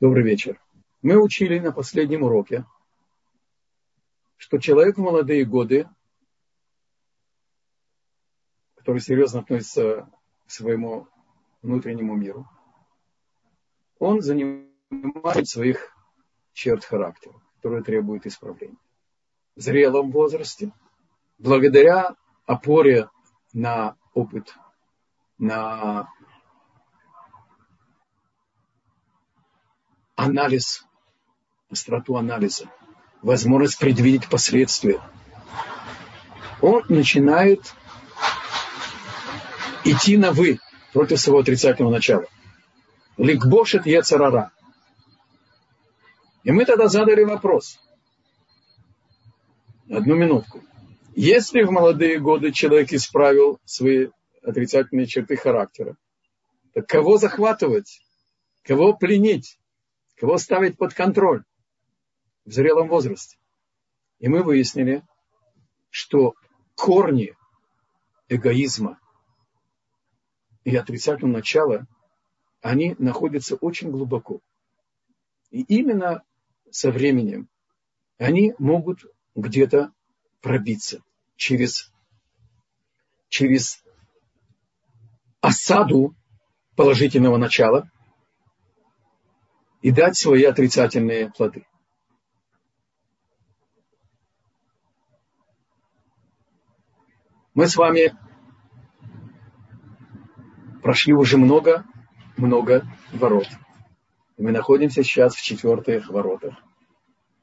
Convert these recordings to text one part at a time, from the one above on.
Добрый вечер. Мы учили на последнем уроке, что человек в молодые годы, который серьезно относится к своему внутреннему миру, он занимает своих черт характера, которые требуют исправления. В зрелом возрасте, благодаря опоре на опыт, на анализ, остроту анализа, возможность предвидеть последствия. Он начинает идти на «вы» против своего отрицательного начала. Ликбошет Ецарара. И мы тогда задали вопрос. Одну минутку. Если в молодые годы человек исправил свои отрицательные черты характера, то кого захватывать? Кого пленить? Кого ставить под контроль в зрелом возрасте. И мы выяснили, что корни эгоизма и отрицательного начала, они находятся очень глубоко. И именно со временем они могут где-то пробиться через, через осаду положительного начала – и дать свои отрицательные плоды. Мы с вами прошли уже много, много ворот. Мы находимся сейчас в четвертых воротах.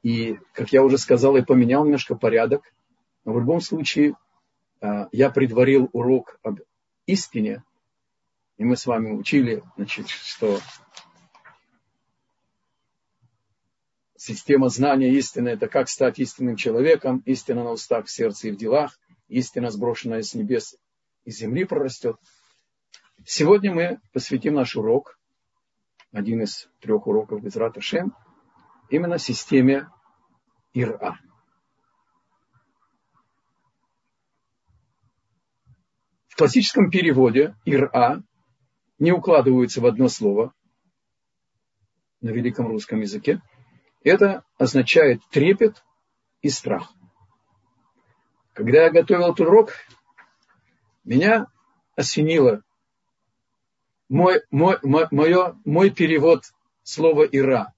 И, как я уже сказал, я поменял немножко порядок. Но в любом случае а, я предварил урок об истине. И мы с вами учили, значит, что система знания истины – это как стать истинным человеком, истина на устах, в сердце и в делах, истина, сброшенная с небес и земли, прорастет. Сегодня мы посвятим наш урок, один из трех уроков без Раташем, именно системе Ира. В классическом переводе Ира не укладывается в одно слово на великом русском языке – это означает трепет и страх. Когда я готовил этот урок, меня осенило мой, мой, мой, мое, мой перевод слова «ира».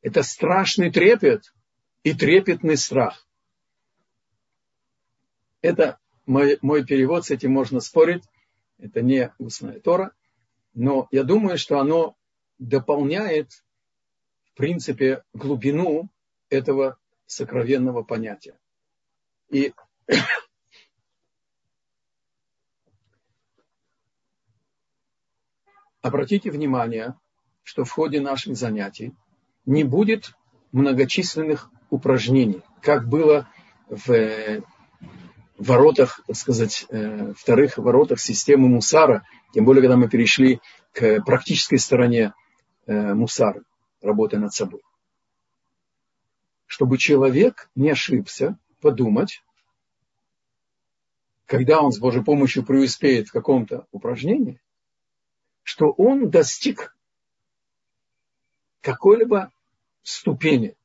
Это страшный трепет и трепетный страх. Это мой, мой перевод, с этим можно спорить. Это не устная Тора. Но я думаю, что оно дополняет в принципе, глубину этого сокровенного понятия. И обратите внимание, что в ходе наших занятий не будет многочисленных упражнений, как было в воротах, так сказать, э, вторых воротах системы Мусара, тем более, когда мы перешли к практической стороне э, Мусара работая над собой. Чтобы человек не ошибся, подумать, когда он с Божьей помощью преуспеет в каком-то упражнении, что он достиг какой-либо ступени.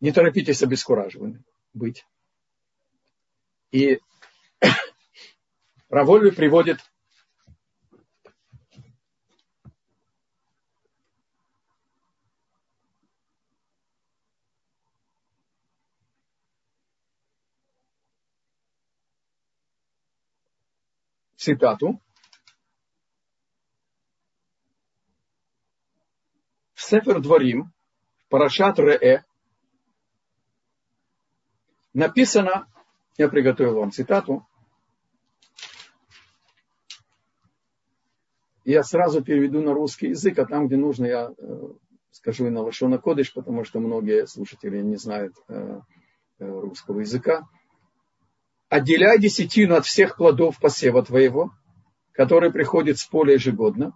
Не торопитесь обескураживанным быть. И Равольви приводит цитату. В Сефер Дворим, Парашат Ре, написано, я приготовил вам цитату, я сразу переведу на русский язык, а там, где нужно, я э, скажу и на Лашона Кодыш, потому что многие слушатели не знают э, э, русского языка. Отделяй десятину от всех плодов посева твоего, который приходит с поля ежегодно,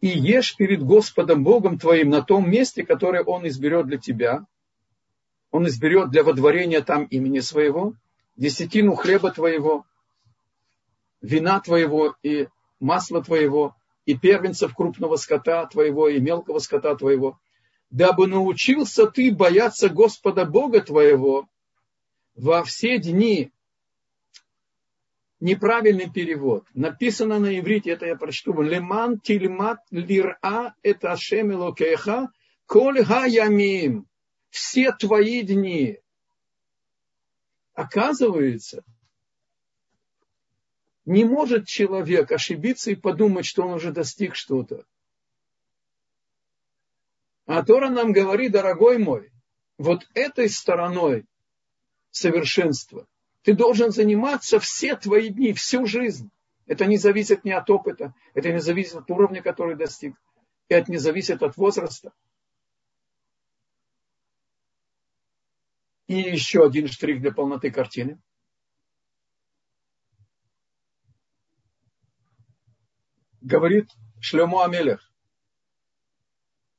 и ешь перед Господом Богом твоим на том месте, которое Он изберет для тебя, он изберет для водворения там имени своего, десятину хлеба твоего, вина твоего и масла твоего, и первенцев крупного скота твоего и мелкого скота твоего, дабы научился ты бояться Господа Бога твоего во все дни. Неправильный перевод. Написано на иврите, это я прочту. Леман тильмат лира это ашемилокеха коль хаямим. Все твои дни. Оказывается, не может человек ошибиться и подумать, что он уже достиг что-то. А Тора нам говорит, дорогой мой, вот этой стороной совершенства ты должен заниматься все твои дни, всю жизнь. Это не зависит ни от опыта, это не зависит от уровня, который достиг, и это не зависит от возраста. И еще один штрих для полноты картины. Говорит Шлему Амелех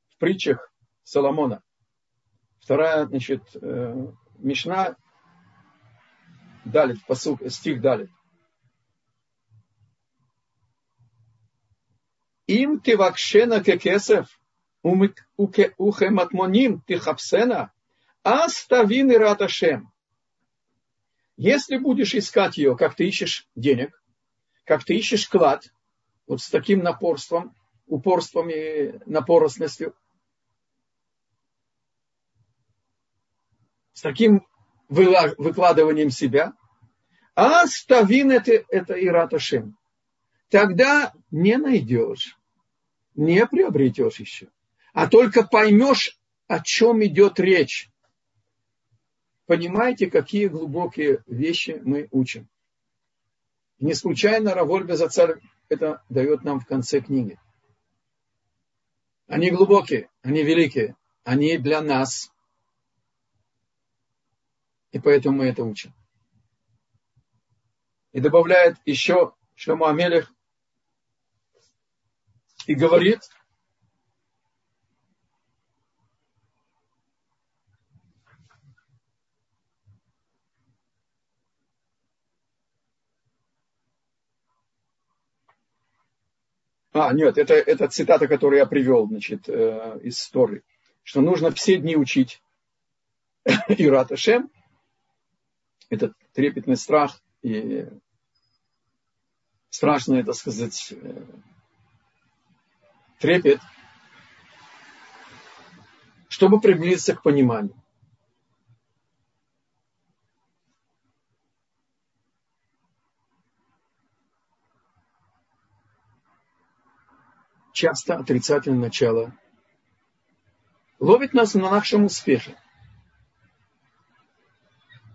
в притчах Соломона. Вторая, значит, э, Мишна Далит, посук, стих Далит. Им ты вакшена кекесев, ухематмоним ты хапсена, аставин и раташем. Если будешь искать ее, как ты ищешь денег, как ты ищешь клад, вот с таким напорством, упорством и напорностью, с таким выкладыванием себя, а ставин это, это Ираташем. Тогда не найдешь, не приобретешь еще, а только поймешь, о чем идет речь. Понимаете, какие глубокие вещи мы учим. не случайно Раволь Безацар это дает нам в конце книги. Они глубокие, они великие, они для нас – и поэтому мы это учим. И добавляет еще Шлема Амелех и говорит, А, нет, это, это цитата, которую я привел, значит, э, из истории, что нужно все дни учить Ират Ашем, этот трепетный страх и страшный, так сказать, э, трепет, чтобы приблизиться к пониманию. Часто отрицательное начало ловит нас на нашем успехе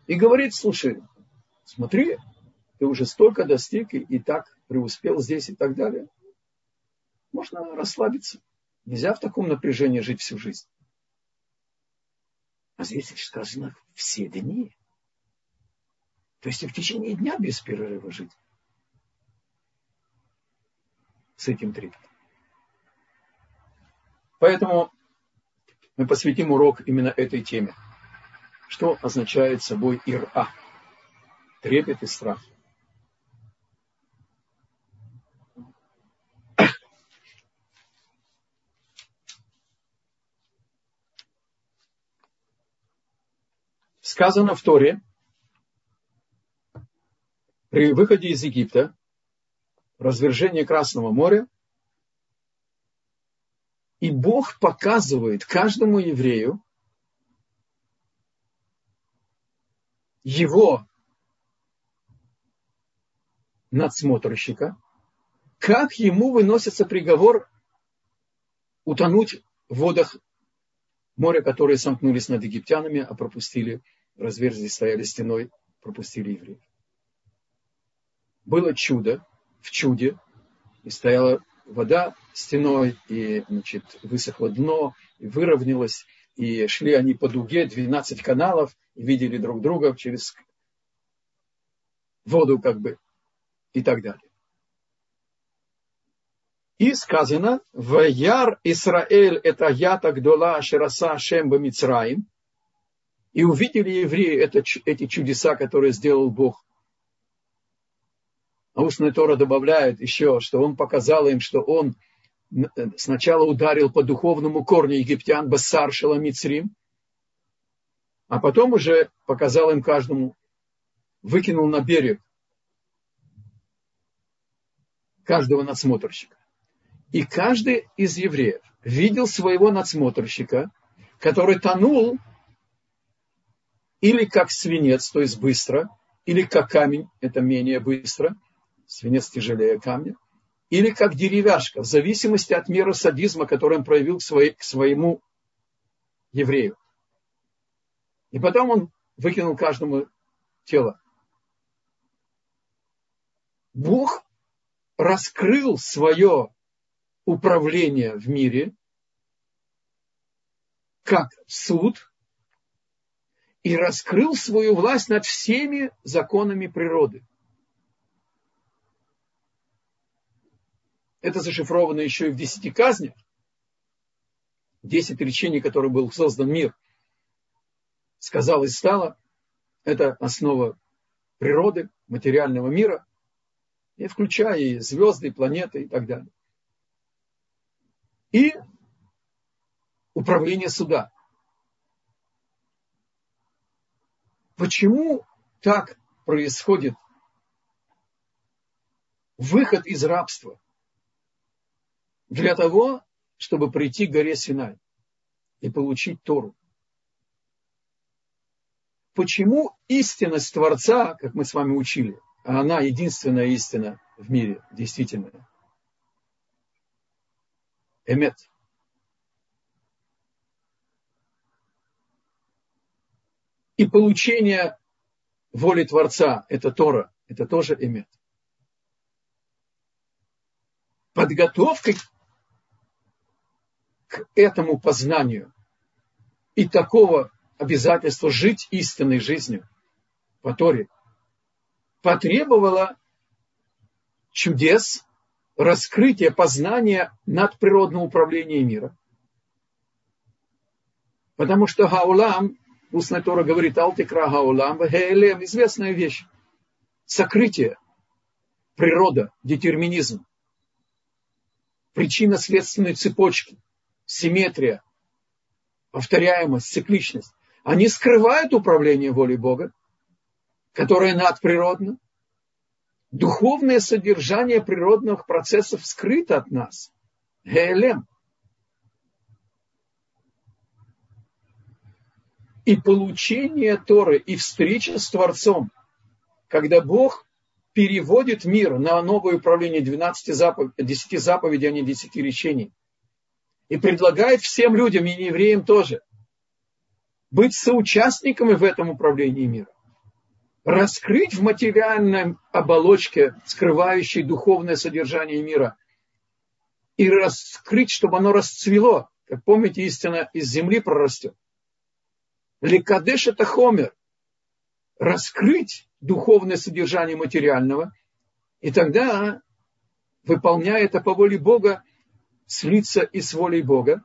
и говорит, слушай, смотри, ты уже столько достиг и, и так преуспел здесь и так далее. Можно расслабиться. Нельзя в таком напряжении жить всю жизнь. А здесь сказано все дни. То есть в течение дня без перерыва жить. С этим трепетом. Поэтому мы посвятим урок именно этой теме что означает собой ира, трепет и страх. Сказано в Торе, при выходе из Египта, развержение Красного моря, и Бог показывает каждому еврею, его надсмотрщика, как ему выносится приговор утонуть в водах моря, которые сомкнулись над египтянами, а пропустили, разверзли, стояли стеной, пропустили евреев. Было чудо, в чуде, и стояла вода стеной, и значит, высохло дно, и выровнялось, и шли они по дуге, 12 каналов, и видели друг друга через воду как бы, и так далее. И сказано, в Яр Исраэль это ята гдола шераса шем Мицраим, И увидели евреи это, эти чудеса, которые сделал Бог. А устная Тора добавляет еще, что он показал им, что он сначала ударил по духовному корню египтян Басар Шаламицрим, а потом уже показал им каждому, выкинул на берег каждого надсмотрщика. И каждый из евреев видел своего надсмотрщика, который тонул или как свинец, то есть быстро, или как камень, это менее быстро, свинец тяжелее камня, или как деревяшка, в зависимости от меры садизма, который он проявил к, своей, к своему еврею. И потом он выкинул каждому тело. Бог раскрыл свое управление в мире как суд и раскрыл свою власть над всеми законами природы. Это зашифровано еще и в десяти казнях. Десять речений, которым был создан мир. Сказал и стало. Это основа природы, материального мира. И включая и звезды, и планеты и так далее. И управление суда. Почему так происходит выход из рабства? Для того, чтобы прийти к горе Синай и получить Тору. Почему истинность Творца, как мы с вами учили, она единственная истина в мире, действительно, эмет. И получение воли Творца, это Тора, это тоже эмет. Подготовка к этому познанию. И такого обязательства жить истинной жизнью. По Торе. Потребовало чудес, раскрытия познания надприродного управления мира. Потому что Гаулам, устная Тора говорит, Алтикра Гаулам, Геэлем, известная вещь. Сокрытие, природа, детерминизм, причинно-следственной цепочки – симметрия, повторяемость, цикличность, они скрывают управление волей Бога, которое надприродно. Духовное содержание природных процессов скрыто от нас. Гелем. И получение Торы, и встреча с Творцом, когда Бог переводит мир на новое управление 12 запов... 10 заповедей, а не 10 речений, и предлагает всем людям, и евреям тоже, быть соучастниками в этом управлении миром. Раскрыть в материальной оболочке, скрывающей духовное содержание мира, и раскрыть, чтобы оно расцвело. Как помните, истина из земли прорастет. Лекадеш это хомер. Раскрыть духовное содержание материального, и тогда, выполняя это по воле Бога, слиться и с волей Бога,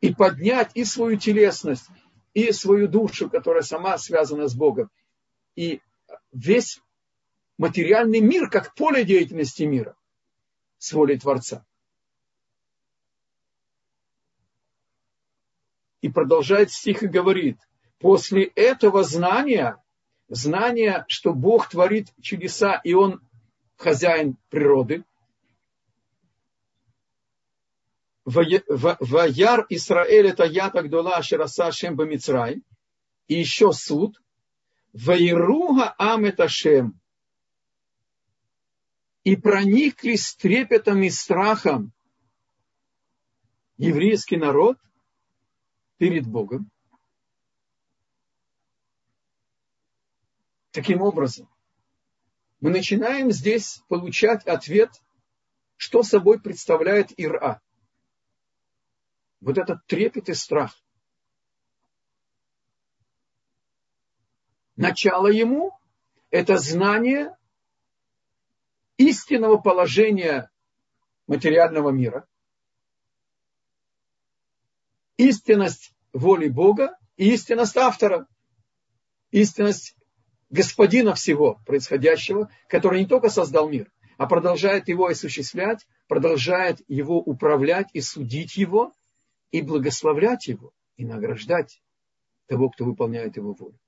и поднять и свою телесность, и свою душу, которая сама связана с Богом, и весь материальный мир, как поле деятельности мира, с волей Творца. И продолжает стих и говорит, после этого знания, знания, что Бог творит чудеса, и Он хозяин природы – Ваяр Исраэль это я так дола Ашераса Шем Бамицрай. И еще суд. Вайруга Ам это Шем. И проникли с трепетом и страхом еврейский народ перед Богом. Таким образом, мы начинаем здесь получать ответ, что собой представляет Ира вот этот трепет и страх. Начало ему – это знание истинного положения материального мира, истинность воли Бога и истинность автора, истинность господина всего происходящего, который не только создал мир, а продолжает его осуществлять, продолжает его управлять и судить его, и благословлять его, и награждать того, кто выполняет его волю.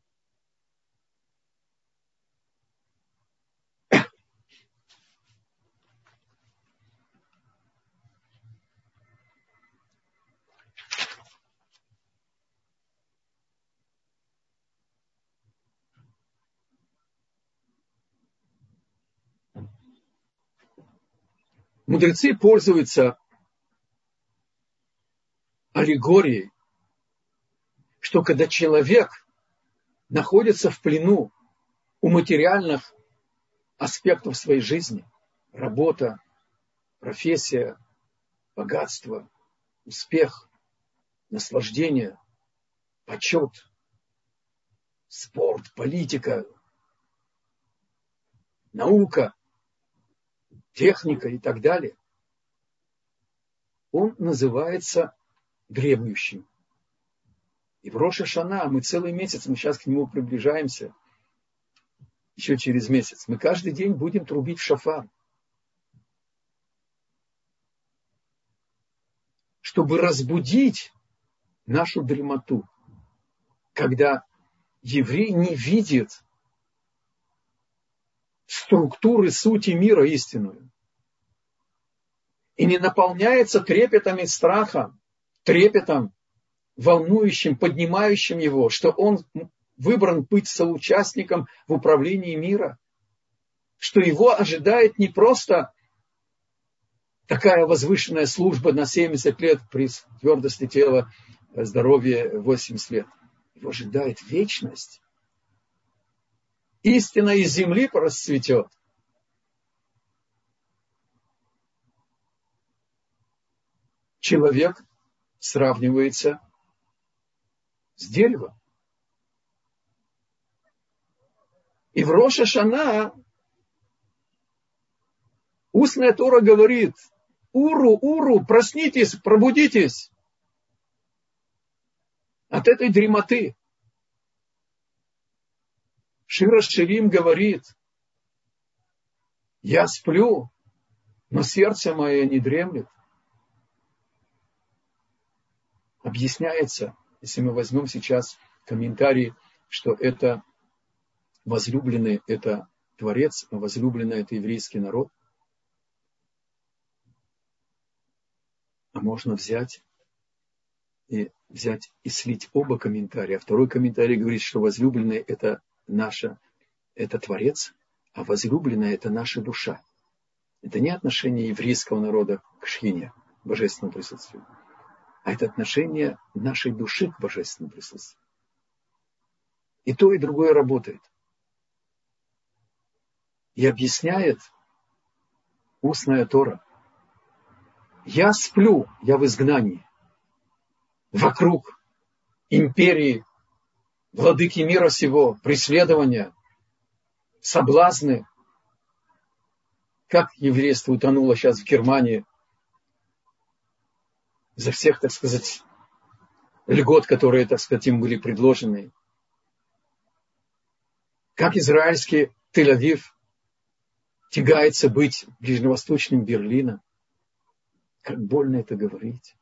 Мудрецы пользуются аллегорией, что когда человек находится в плену у материальных аспектов своей жизни, работа, профессия, богатство, успех, наслаждение, почет, спорт, политика, наука, техника и так далее, он называется дремлющим. И в Роша Шана мы целый месяц, мы сейчас к нему приближаемся, еще через месяц, мы каждый день будем трубить в шафар. Чтобы разбудить нашу дремоту, когда еврей не видит структуры сути мира истинную. И не наполняется трепетом и страхом, трепетом, волнующим, поднимающим его, что он выбран быть соучастником в управлении мира, что его ожидает не просто такая возвышенная служба на 70 лет при твердости тела, здоровье 80 лет. Его ожидает вечность истина из земли расцветет. Человек сравнивается с деревом. И в Роша Шана устная Тора говорит, Уру, Уру, проснитесь, пробудитесь от этой дремоты. Шира Ширим говорит, я сплю, но сердце мое не дремлет. Объясняется, если мы возьмем сейчас комментарий, что это возлюбленный, это Творец, а возлюбленный это еврейский народ. А можно взять и взять и слить оба комментария. Второй комментарий говорит, что возлюбленный это наша – это Творец, а возлюбленная – это наша душа. Это не отношение еврейского народа к Шхине, божественному присутствию, а это отношение нашей души к божественному присутствию. И то, и другое работает. И объясняет устная Тора. Я сплю, я в изгнании. Вокруг империи владыки мира сего, преследования, соблазны. Как еврейство утонуло сейчас в Германии за всех, так сказать, льгот, которые, так сказать, им были предложены. Как израильский Тель-Авив тягается быть ближневосточным Берлином. Как больно это говорить.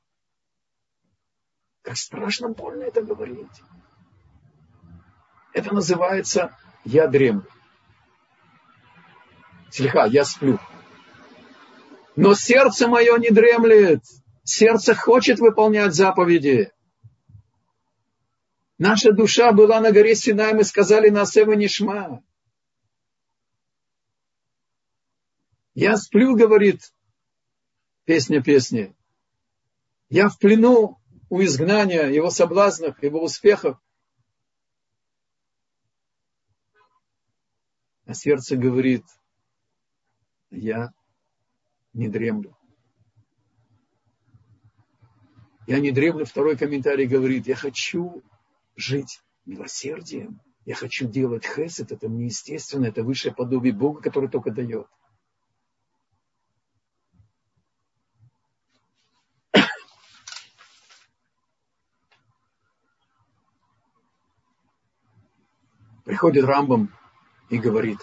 Как страшно больно это говорить. Это называется «я дремлю». Слегка, я сплю. Но сердце мое не дремлет. Сердце хочет выполнять заповеди. Наша душа была на горе Синай, мы сказали на Сева Нишма. Я сплю, говорит песня песни. Я в плену у изгнания, его соблазнов, его успехов. А сердце говорит, я не дремлю. Я не дремлю. Второй комментарий говорит, я хочу жить милосердием. Я хочу делать хесед, это мне естественно, это высшее подобие Бога, который только дает. Приходит Рамбам и говорит,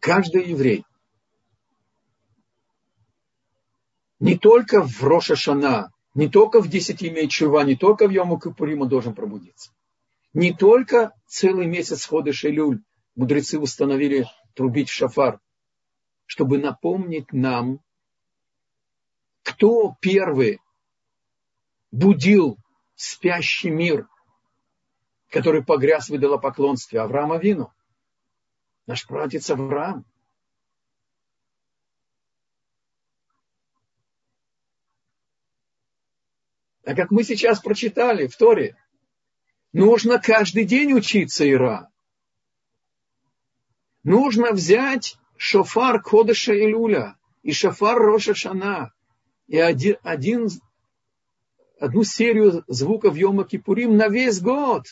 каждый еврей, не только в Роша Шана, не только в десяти имеет чува, не только в Йому Кипурим должен пробудиться. Не только целый месяц хода Шелюль мудрецы установили трубить в шафар, чтобы напомнить нам, кто первый будил спящий мир, который погряз в идолопоклонстве, Авраама Вину, наш прадец Авраам. А как мы сейчас прочитали в Торе, нужно каждый день учиться Ира. Нужно взять шофар Кодыша Илюля и шофар Роша Шана и один, один, одну серию звуков Йома Кипурим на весь год.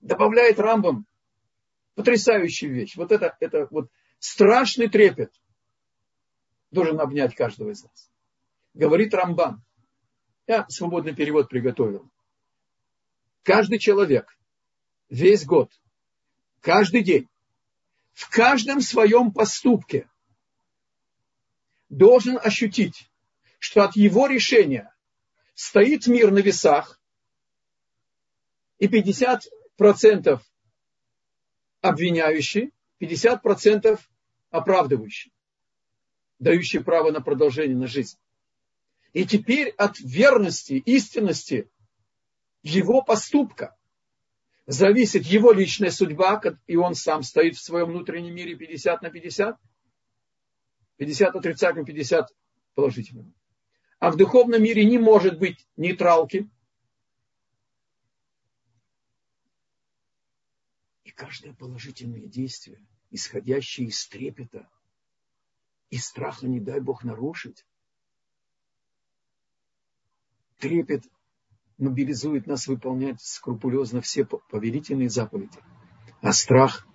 Добавляет Рамбам. Потрясающая вещь. Вот это, это вот страшный трепет должен обнять каждого из нас. Говорит Рамбан. Я свободный перевод приготовил. Каждый человек весь год, каждый день, в каждом своем поступке должен ощутить, что от его решения стоит мир на весах, и 50% обвиняющий, 50% оправдывающий, дающий право на продолжение на жизнь. И теперь от верности, истинности его поступка зависит его личная судьба, и он сам стоит в своем внутреннем мире 50 на 50, 50 отрицательным, 50 положительным. А в духовном мире не может быть нейтралки. И каждое положительное действие, исходящее из трепета и страха, не дай Бог, нарушить, трепет мобилизует нас выполнять скрупулезно все повелительные заповеди. А страх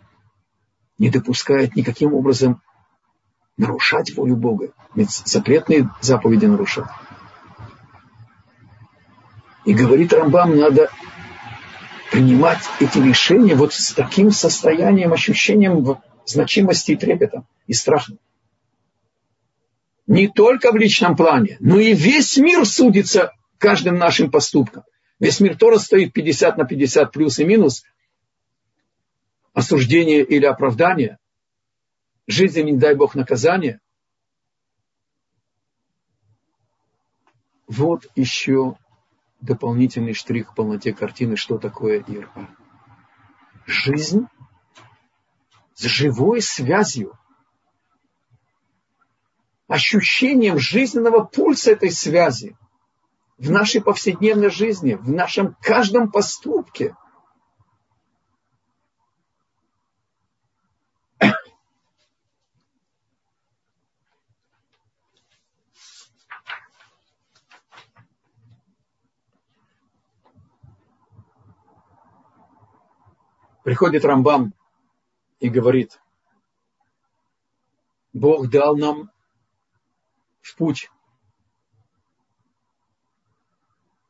не допускает никаким образом нарушать волю Бога. Ведь запретные заповеди нарушать. И говорит Рамбам, надо принимать эти решения вот с таким состоянием, ощущением значимости и трепета, и страха. Не только в личном плане, но и весь мир судится каждым нашим поступком. Весь мир Тора стоит 50 на 50 плюс и минус. Осуждение или оправдание. Жизнь, не дай Бог, наказание. Вот еще дополнительный штрих в полноте картины, что такое Ира. Жизнь с живой связью, ощущением жизненного пульса этой связи – в нашей повседневной жизни, в нашем каждом поступке. Приходит Рамбам и говорит, Бог дал нам в путь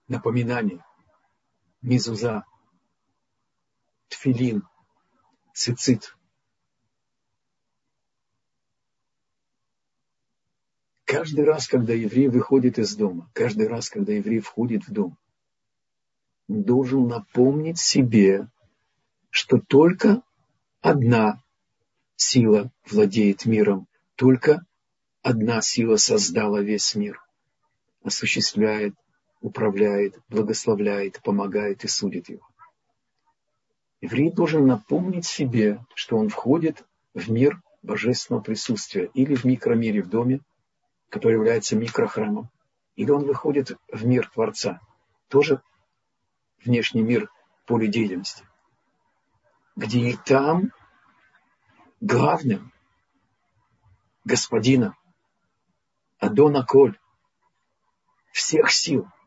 напоминание, мизуза, тфилин, цицит. Каждый раз, когда еврей выходит из дома, каждый раз, когда еврей входит в дом, должен напомнить себе, что только одна сила владеет миром, только одна сила создала весь мир, осуществляет управляет, благословляет, помогает и судит его. Еврей должен напомнить себе, что он входит в мир божественного присутствия или в микромире в доме, который является микрохрамом, или он выходит в мир Творца, тоже внешний мир поле деятельности, где и там главным господином Адона Коль всех сил –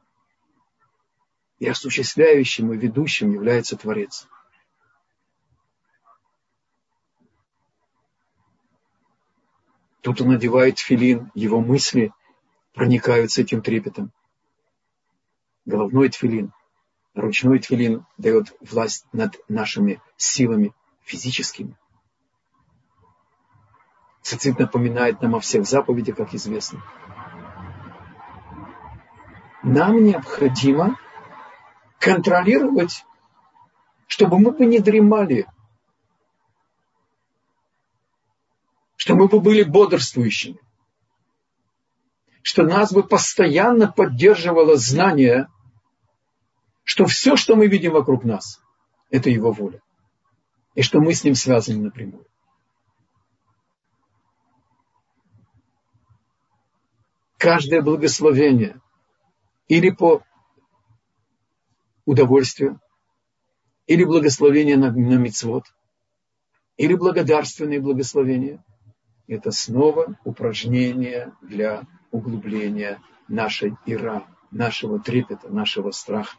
и осуществляющим и ведущим является Творец. Тут он надевает филин, его мысли проникают с этим трепетом. Головной тфилин. Ручной твилин дает власть над нашими силами физическими. Цицит напоминает нам о всех заповедях, как известно. Нам необходимо контролировать, чтобы мы бы не дремали, чтобы мы бы были бодрствующими, что нас бы постоянно поддерживало знание, что все, что мы видим вокруг нас, это Его воля, и что мы с Ним связаны напрямую. Каждое благословение или по удовольствию, или благословение на, на мицвод, или благодарственные благословения. Это снова упражнение для углубления нашей ира, нашего трепета, нашего страха.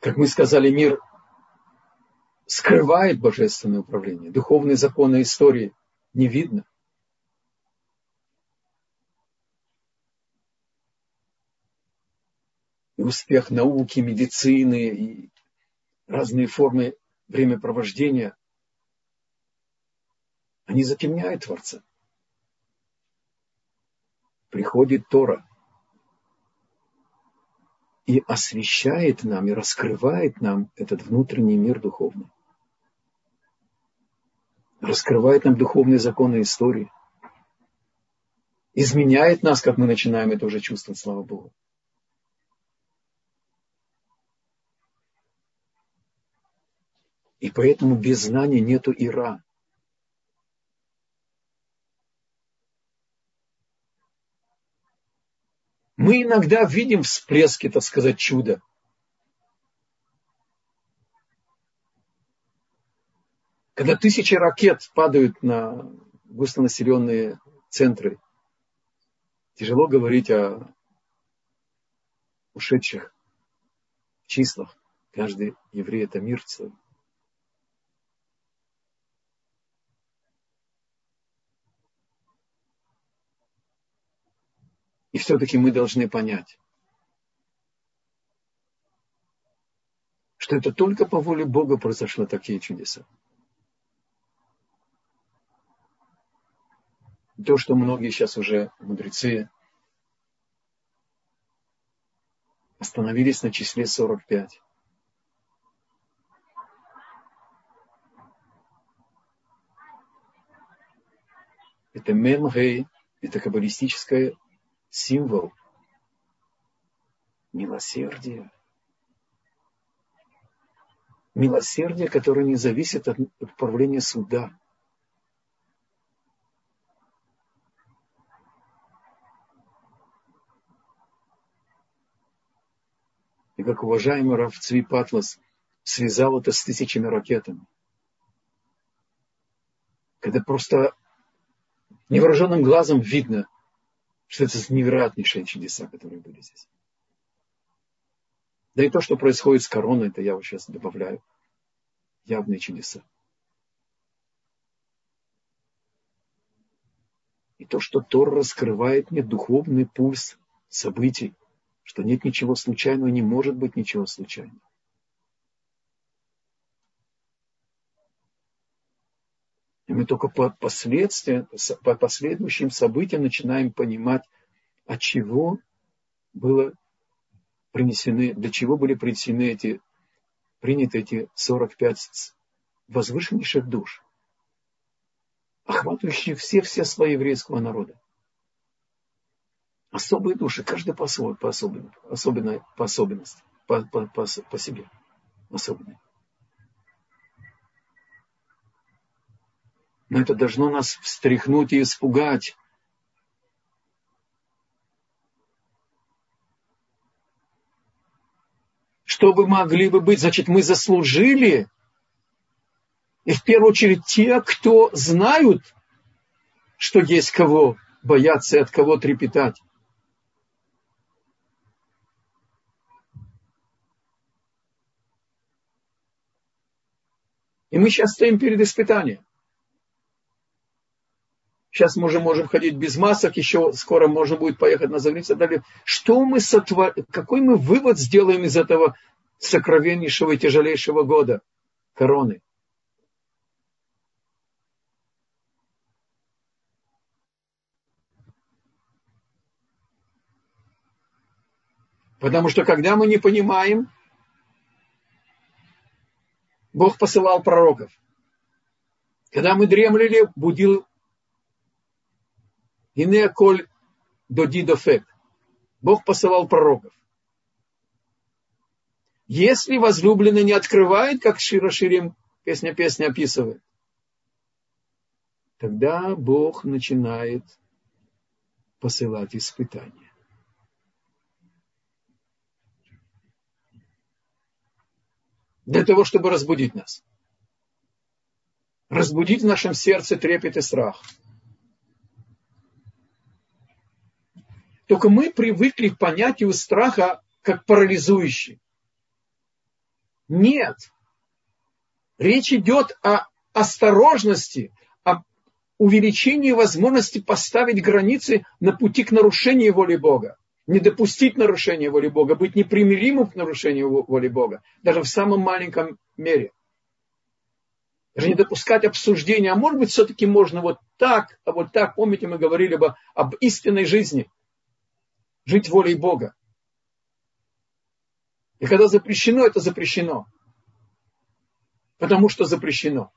Как мы сказали, мир скрывает божественное управление. Духовные законы истории не видно. И успех науки, медицины и разные формы времяпровождения, они затемняют Творца. Приходит Тора – и освещает нам, и раскрывает нам этот внутренний мир духовный. Раскрывает нам духовные законы истории. Изменяет нас, как мы начинаем это уже чувствовать, слава Богу. И поэтому без знания нету ира. Мы иногда видим всплески, так сказать, чуда. Когда тысячи ракет падают на густонаселенные центры, тяжело говорить о ушедших числах. Каждый еврей – это мир целый. И все-таки мы должны понять, что это только по воле Бога произошло такие чудеса. То, что многие сейчас уже мудрецы остановились на числе 45. Это мемгей, это каббалистическое символ милосердия. Милосердие, которое не зависит от управления суда. И как уважаемый Раф Цви Патлас связал это с тысячами ракетами. Когда просто невооруженным глазом видно – что это невероятнейшие чудеса, которые были здесь. Да и то, что происходит с короной, это я вот сейчас добавляю. Явные чудеса. И то, что Тор раскрывает мне духовный пульс событий, что нет ничего случайного, не может быть ничего случайного. Мы только по последствиям, по последующим событиям начинаем понимать, от чего было принесены, для чего были принесены эти, приняты эти 45 возвышеннейших душ, охватывающих все, все слои еврейского народа. Особые души, каждый по, по, особенному, особенной, по особенности, по, по, по, по себе, особенные. Но это должно нас встряхнуть и испугать. Что бы могли бы быть? Значит, мы заслужили. И в первую очередь те, кто знают, что есть кого бояться и от кого трепетать. И мы сейчас стоим перед испытанием. Сейчас мы уже можем ходить без масок, еще скоро можно будет поехать на заграницу. Далее. Что мы сотвор... Какой мы вывод сделаем из этого сокровеннейшего и тяжелейшего года короны? Потому что когда мы не понимаем, Бог посылал пророков. Когда мы дремлили, будил Ине коль доди дофек. Бог посылал пророков. Если возлюбленный не открывает, как Шира Ширим песня-песня описывает, тогда Бог начинает посылать испытания. Для того, чтобы разбудить нас. Разбудить в нашем сердце трепет и страх – Только мы привыкли к понятию страха как парализующий. Нет. Речь идет о осторожности, о увеличении возможности поставить границы на пути к нарушению воли Бога. Не допустить нарушения воли Бога, быть непримиримым к нарушению воли Бога, даже в самом маленьком мере. Даже не допускать обсуждения, а может быть, все-таки можно вот так, а вот так. Помните, мы говорили бы об истинной жизни – жить волей Бога. И когда запрещено, это запрещено. Потому что запрещено.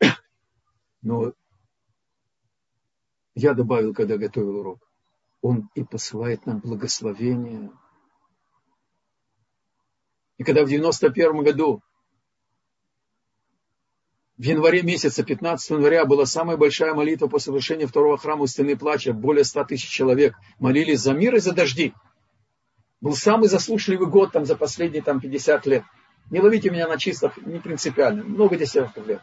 Но я добавил, когда готовил урок, он и посылает нам благословение. И когда в 91 году в январе месяце, 15 января, была самая большая молитва после совершения второго храма у стены плача. Более 100 тысяч человек молились за мир и за дожди. Был самый заслушливый год там, за последние там, 50 лет. Не ловите меня на числах, не принципиально. Много десятков лет.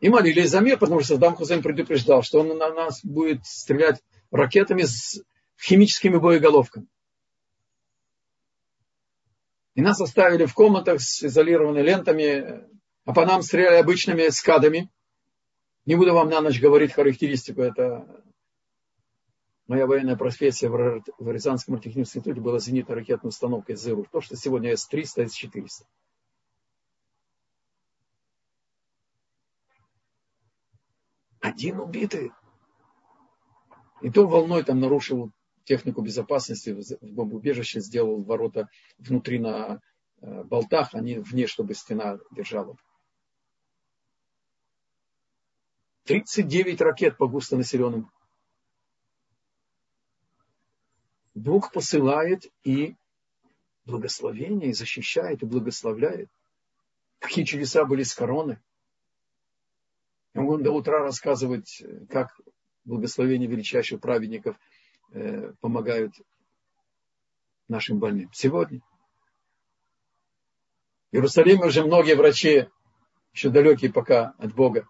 И молились за мир, потому что Саддам Хусейн предупреждал, что он на нас будет стрелять ракетами с химическими боеголовками. И нас оставили в комнатах с изолированными лентами, а по нам стреляли обычными скадами. Не буду вам на ночь говорить характеристику, это моя военная профессия в Рязанском техническом институте была зенитно-ракетной установкой ЗРУ. То, что сегодня С-300, С-400. Один убитый. И то волной там нарушил технику безопасности в бомбоубежище, сделал ворота внутри на э, болтах, а не вне, чтобы стена держала. 39 ракет по густонаселенным. Бог посылает и благословение, и защищает, и благословляет. Какие чудеса были с короны. Я могу до утра рассказывать, как благословение величайших праведников – Э, помогают нашим больным. Сегодня. В Иерусалиме уже многие врачи, еще далекие пока от Бога,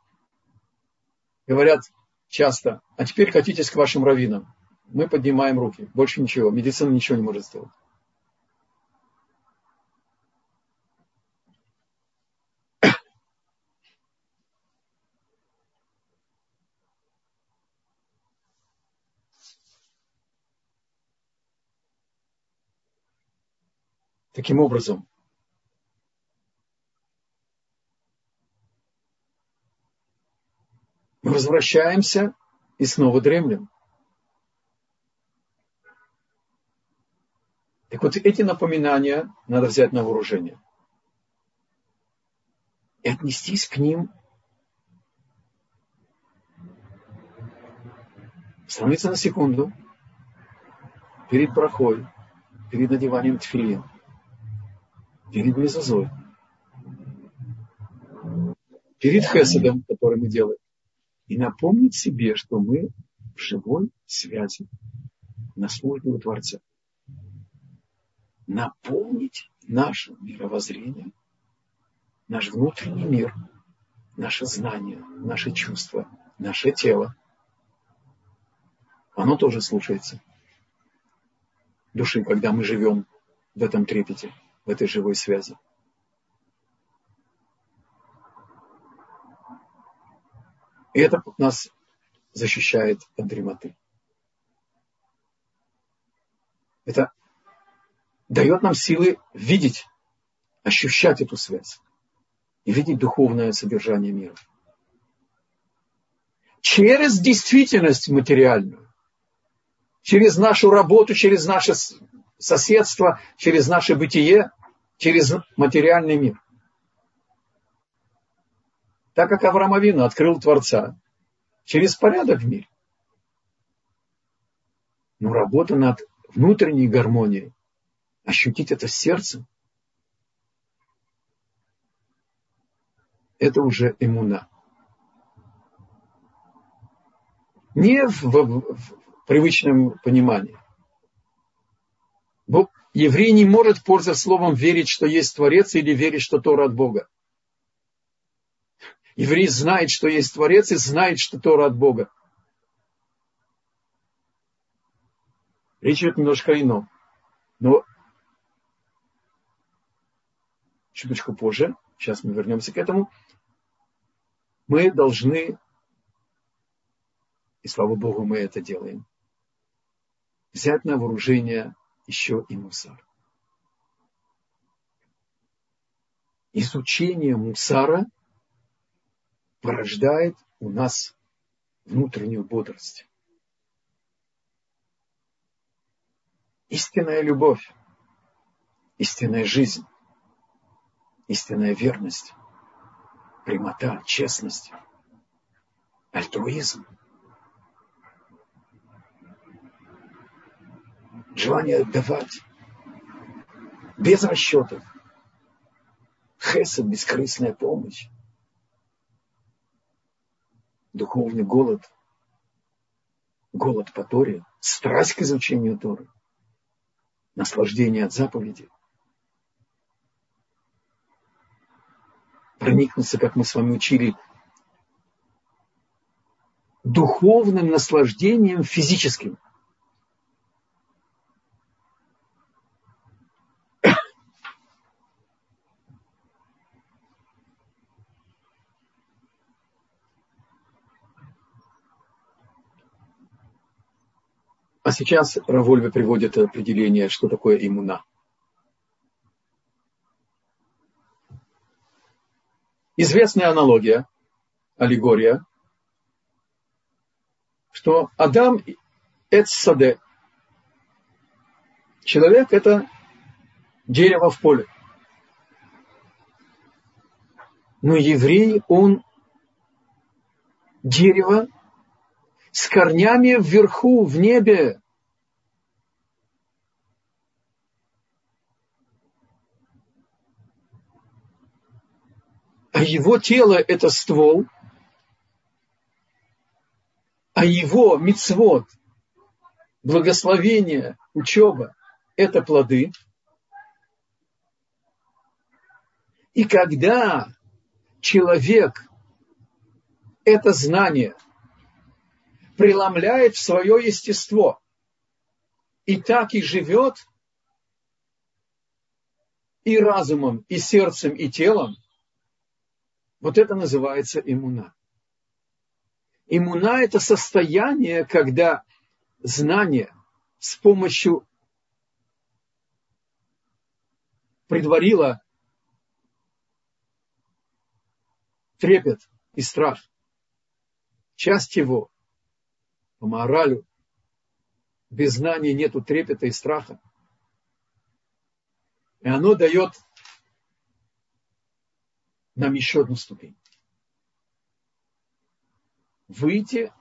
говорят часто, а теперь катитесь к вашим раввинам. Мы поднимаем руки. Больше ничего. Медицина ничего не может сделать. Таким образом, мы возвращаемся и снова дремлем. Так вот, эти напоминания надо взять на вооружение. И отнестись к ним. Остановиться на секунду перед брахой, перед надеванием тфилин – перед мезозой, перед хеседом, который мы делаем, и напомнить себе, что мы в живой связи на службе у Творца. Напомнить наше мировоззрение, наш внутренний мир, наше знание, наши чувства, наше тело. Оно тоже слушается. души, когда мы живем в этом трепете, в этой живой связи. И это нас защищает от дремоты. Это дает нам силы видеть, ощущать эту связь и видеть духовное содержание мира. Через действительность материальную, через нашу работу, через наше соседство, через наше бытие, через материальный мир. Так как Авраам Авину открыл Творца через порядок в мире. Но работа над внутренней гармонией, ощутить это сердцем, это уже иммуна. Не в, в, в привычном понимании. Еврей не может, пользоваться словом, верить, что есть Творец или верить, что Тора от Бога. Еврей знает, что есть Творец и знает, что Тора от Бога. Речь идет немножко о ином. Но чуточку позже, сейчас мы вернемся к этому, мы должны, и слава Богу, мы это делаем, взять на вооружение еще и мусар. Изучение мусара – порождает у нас внутреннюю бодрость. Истинная любовь, истинная жизнь, истинная верность, прямота, честность, альтруизм, желание отдавать. Без расчетов, хесед, бескорыстная помощь, духовный голод, голод по Торе, страсть к изучению Торы, наслаждение от заповеди. Проникнуться, как мы с вами учили, духовным наслаждением физическим – А сейчас Равольве приводит определение, что такое иммуна. Известная аналогия, аллегория, что Адам – это саде. Человек – это дерево в поле. Но еврей, он дерево с корнями вверху, в небе. А его тело – это ствол, а его мицвод, благословение, учеба – это плоды. И когда человек это знание – преломляет в свое естество. И так и живет и разумом, и сердцем, и телом. Вот это называется иммуна. Иммуна – это состояние, когда знание с помощью предварило трепет и страх. Часть его по моралю. Без знания нету трепета и страха. И оно дает нам еще одну ступень. Выйти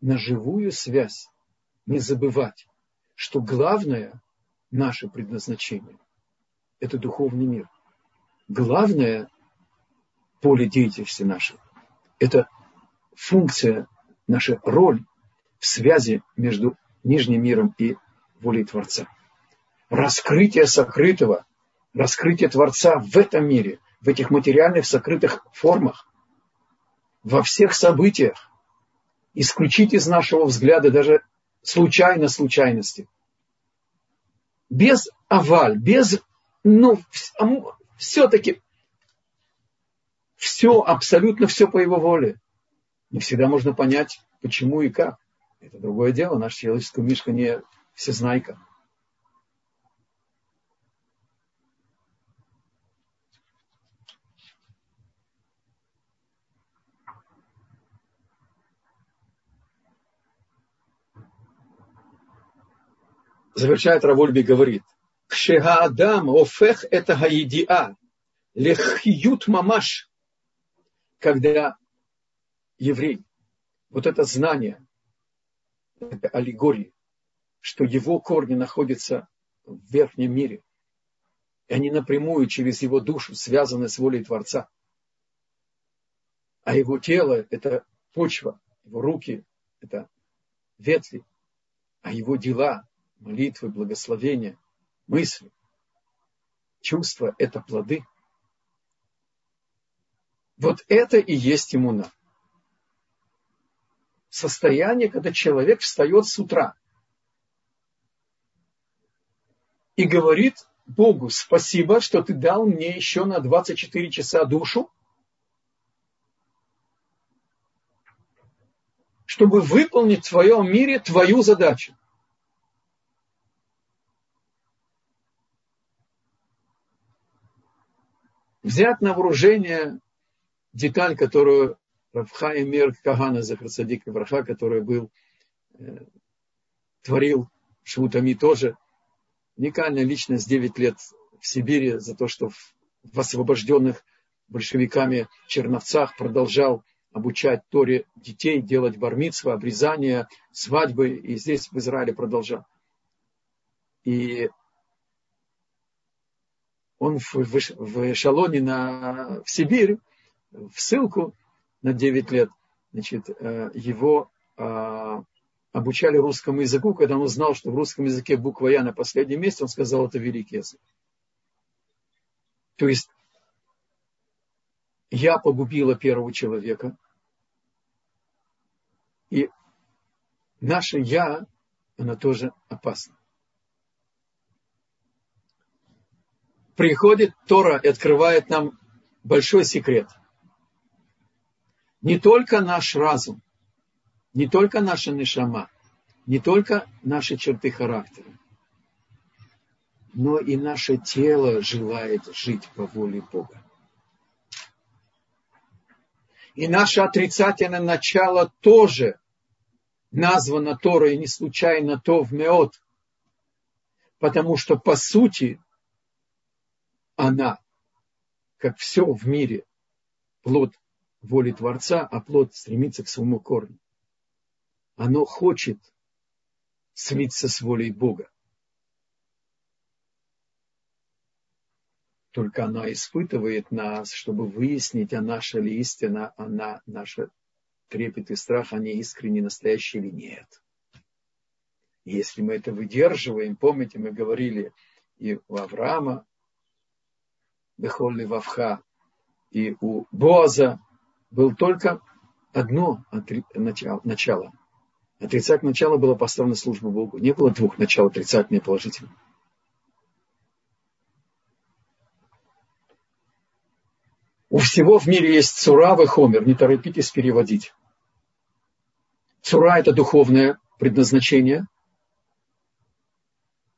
на живую связь. Не забывать, что главное наше предназначение – это духовный мир. Главное поле деятельности нашей – это функция, наша роль связи между нижним миром и волей Творца. Раскрытие сокрытого, раскрытие Творца в этом мире, в этих материальных сокрытых формах, во всех событиях, исключить из нашего взгляда даже случайно случайности. без аваль, без, ну, все-таки все, абсолютно все по его воле. Не всегда можно понять, почему и как. Это другое дело. Наш человеческий мишка не всезнайка. завершает Равольби, говорит, Кшегаадам офех это гаидиа, лехьют мамаш, когда еврей, вот это знание, это аллегория, что его корни находятся в верхнем мире, и они напрямую через его душу связаны с волей Творца. А его тело – это почва, его руки – это ветви, а его дела молитвы, благословения, мысли, чувства – это плоды. Вот это и есть иммуна. Состояние, когда человек встает с утра и говорит Богу, спасибо, что ты дал мне еще на 24 часа душу, чтобы выполнить в твоем мире твою задачу. взять на вооружение деталь, которую Равхай Мир Кагана Захарсадик Враха, который был, э, творил Шутами тоже, уникальная личность, 9 лет в Сибири за то, что в, в освобожденных большевиками Черновцах продолжал обучать Торе детей, делать бармитство, обрезание, свадьбы, и здесь в Израиле продолжал. И он в, в, в эшелоне на, в Сибирь, в ссылку на 9 лет, значит, э, его а, обучали русскому языку, когда он узнал, что в русском языке буква Я на последнем месте, он сказал, это великий язык. То есть я погубила первого человека, и наше я, оно тоже опасно. приходит Тора и открывает нам большой секрет. Не только наш разум, не только наша нишама, не только наши черты характера, но и наше тело желает жить по воле Бога. И наше отрицательное начало тоже названо Торой не случайно то в Меот, потому что по сути она, как все в мире, плод воли Творца, а плод стремится к своему корню. Оно хочет слиться с волей Бога. Только она испытывает нас, чтобы выяснить, а наша ли истина, она, наша трепет и страх, они искренне настоящие или нет. если мы это выдерживаем, помните, мы говорили и у Авраама, Бехолли Вавха. И у Боаза был только одно начало. Отрицательное начало было поставлено службу Богу. Не было двух начал, отрицательное и положительное. У всего в мире есть цура и хомер. Не торопитесь переводить. Цура – это духовное предназначение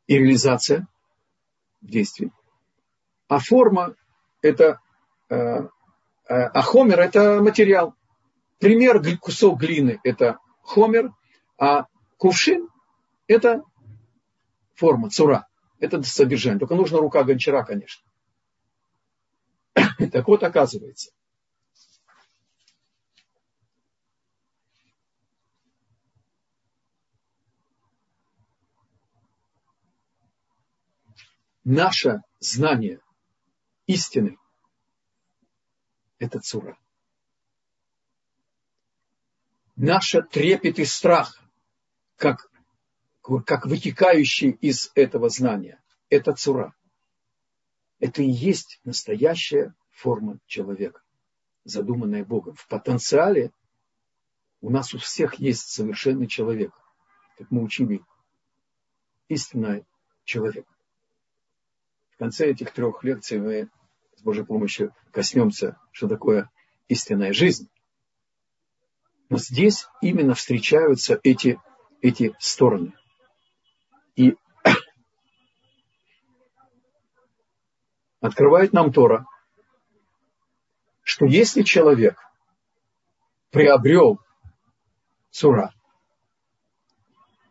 и реализация действий а форма это, э, а хомер это материал. Пример кусок глины это хомер, а кувшин это форма, цура. Это содержание. Только нужна рука гончара, конечно. Так вот, оказывается, наше знание истины. Это цура. Наша трепет и страх, как, как вытекающий из этого знания, это цура. Это и есть настоящая форма человека, задуманная Богом. В потенциале у нас у всех есть совершенный человек, как мы учили, истинный человек, В конце этих трех лекций мы с Божьей помощью коснемся, что такое истинная жизнь. Но здесь именно встречаются эти, эти стороны. И открывает нам Тора, что если человек приобрел сура,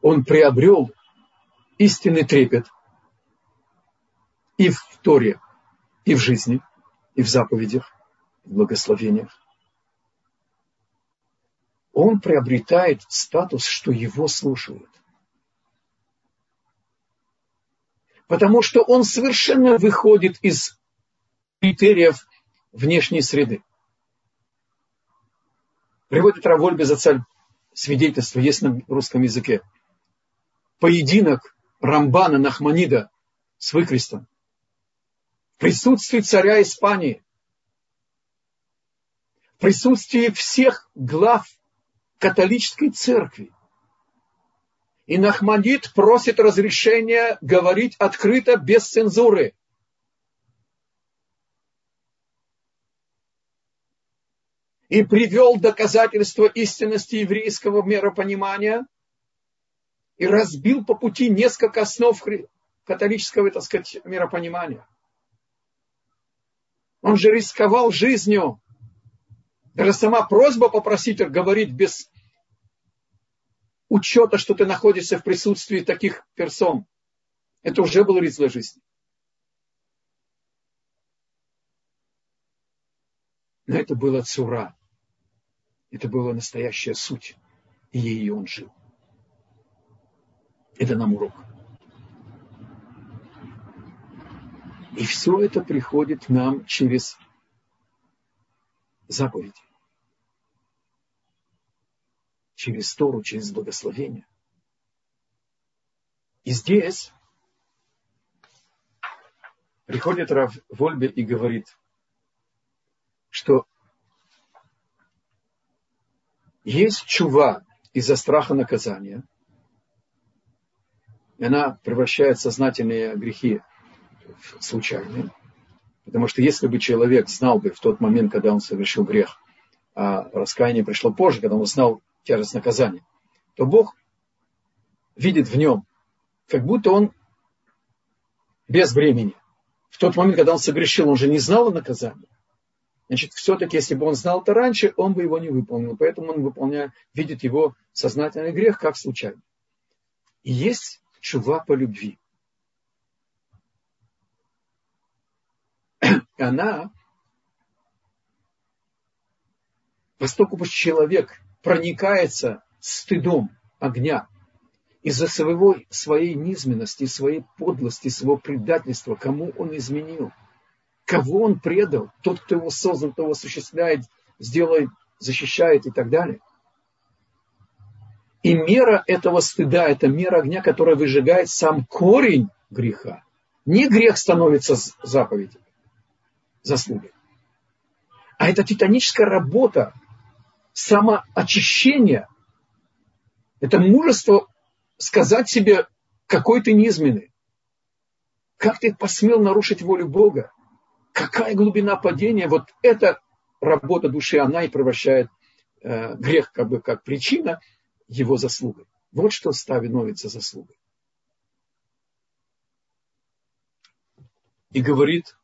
он приобрел истинный трепет и в Торе, и в жизни, и в заповедях, в благословениях. Он приобретает статус, что его слушают. Потому что он совершенно выходит из критериев внешней среды. Приводит Раволь Безацаль свидетельство, есть на русском языке. Поединок Рамбана Нахманида с выкрестом в присутствии царя Испании, в присутствии всех глав католической церкви. И Нахманид просит разрешения говорить открыто, без цензуры. И привел доказательства истинности еврейского миропонимания и разбил по пути несколько основ католического, так сказать, миропонимания. Он же рисковал жизнью. Даже сама просьба попросить говорить без учета, что ты находишься в присутствии таких персон. Это уже был риск для жизни. Но это было цура. Это была настоящая суть. И ей он жил. Это нам урок. И все это приходит нам через заповеди. Через Тору, через благословение. И здесь приходит Рав Вольбе и говорит, что есть чува из-за страха наказания, и она превращает сознательные грехи случайные. Потому что если бы человек знал бы в тот момент, когда он совершил грех, а раскаяние пришло позже, когда он знал тяжесть наказания, то Бог видит в нем, как будто он без времени. В тот момент, когда он согрешил, он же не знал о наказании. Значит, все-таки, если бы он знал это раньше, он бы его не выполнил. Поэтому он выполняет, видит его сознательный грех как случайный. И есть чува по любви. Она, поскольку человек проникается стыдом огня из-за своего, своей низменности, своей подлости, своего предательства, кому он изменил, кого он предал, тот, кто его создал, кто его осуществляет, сделает, защищает и так далее. И мера этого стыда, это мера огня, которая выжигает сам корень греха. Не грех становится заповедью заслуги. А это титаническая работа самоочищения. Это мужество сказать себе, какой ты низменный. Как ты посмел нарушить волю Бога? Какая глубина падения? Вот эта работа души, она и превращает э, грех как бы как причина его заслугой. Вот что становится заслугой. И говорит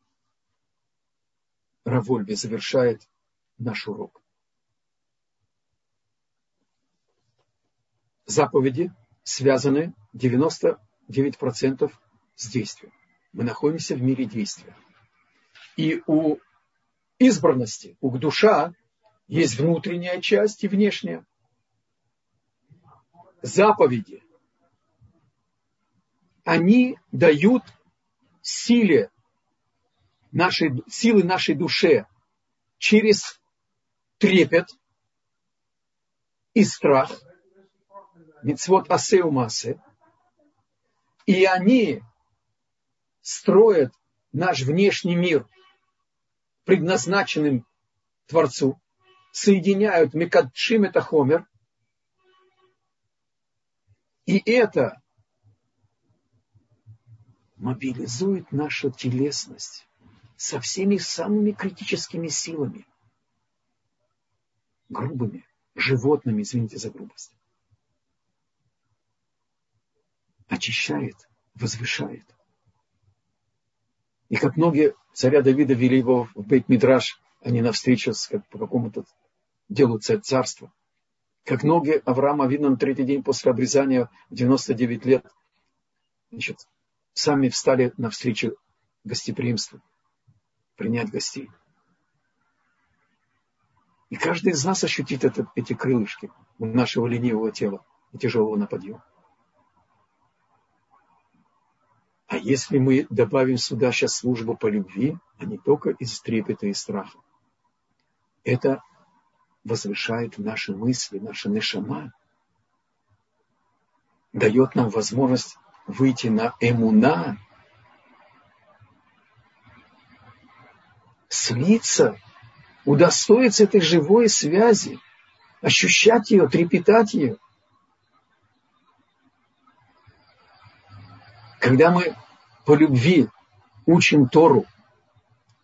Равольби завершает наш урок. Заповеди связаны 99% с действием. Мы находимся в мире действия. И у избранности, у душа есть внутренняя часть и внешняя. Заповеди, они дают силе нашей, силы нашей душе через трепет и страх, мицвод асеумасы, и они строят наш внешний мир предназначенным Творцу, соединяют Мекадшим это Хомер, и это мобилизует нашу телесность со всеми самыми критическими силами, грубыми, животными, извините за грубость. Очищает, возвышает. И как многие царя Давида вели его в Бейт-Мидраш, а не навстречу с, как, по какому-то делу царства. Как многие Авраама видно на третий день после обрезания в 99 лет, значит, сами встали навстречу гостеприимству, принять гостей. И каждый из нас ощутит это, эти крылышки у нашего ленивого тела и тяжелого на подъем. А если мы добавим сюда сейчас службу по любви, а не только из трепета и страха, это возвышает наши мысли, наши нешама, дает нам возможность выйти на эмуна, слиться, удостоиться этой живой связи, ощущать ее, трепетать ее. Когда мы по любви учим Тору,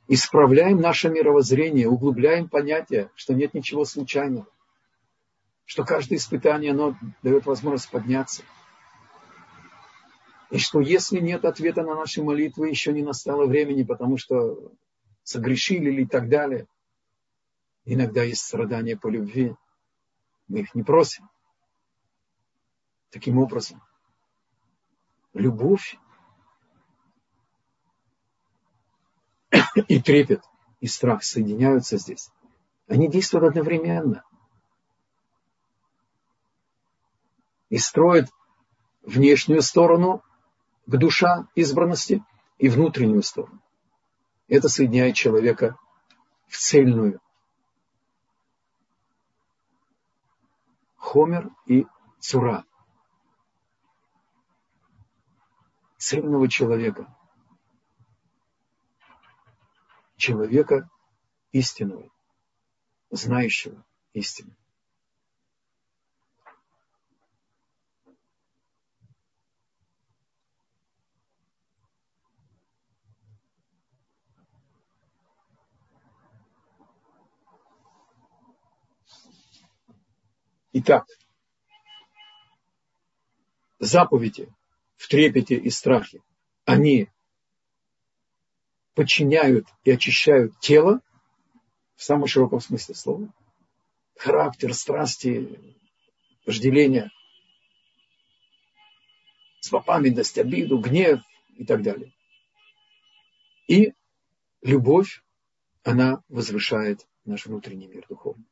исправляем наше мировоззрение, углубляем понятие, что нет ничего случайного, что каждое испытание, оно дает возможность подняться. И что если нет ответа на наши молитвы, еще не настало времени, потому что согрешили или так далее. Иногда есть страдания по любви. Мы их не просим. Таким образом, любовь и трепет, и страх соединяются здесь. Они действуют одновременно. И строят внешнюю сторону к душа избранности и внутреннюю сторону. Это соединяет человека в цельную. Хомер и Цура. Цельного человека – человека истинного, знающего истину. Итак, заповеди в трепете и страхе, они подчиняют и очищают тело, в самом широком смысле слова, характер, страсти, вожделение, злопамятность, обиду, гнев и так далее. И любовь, она возвышает наш внутренний мир духовный.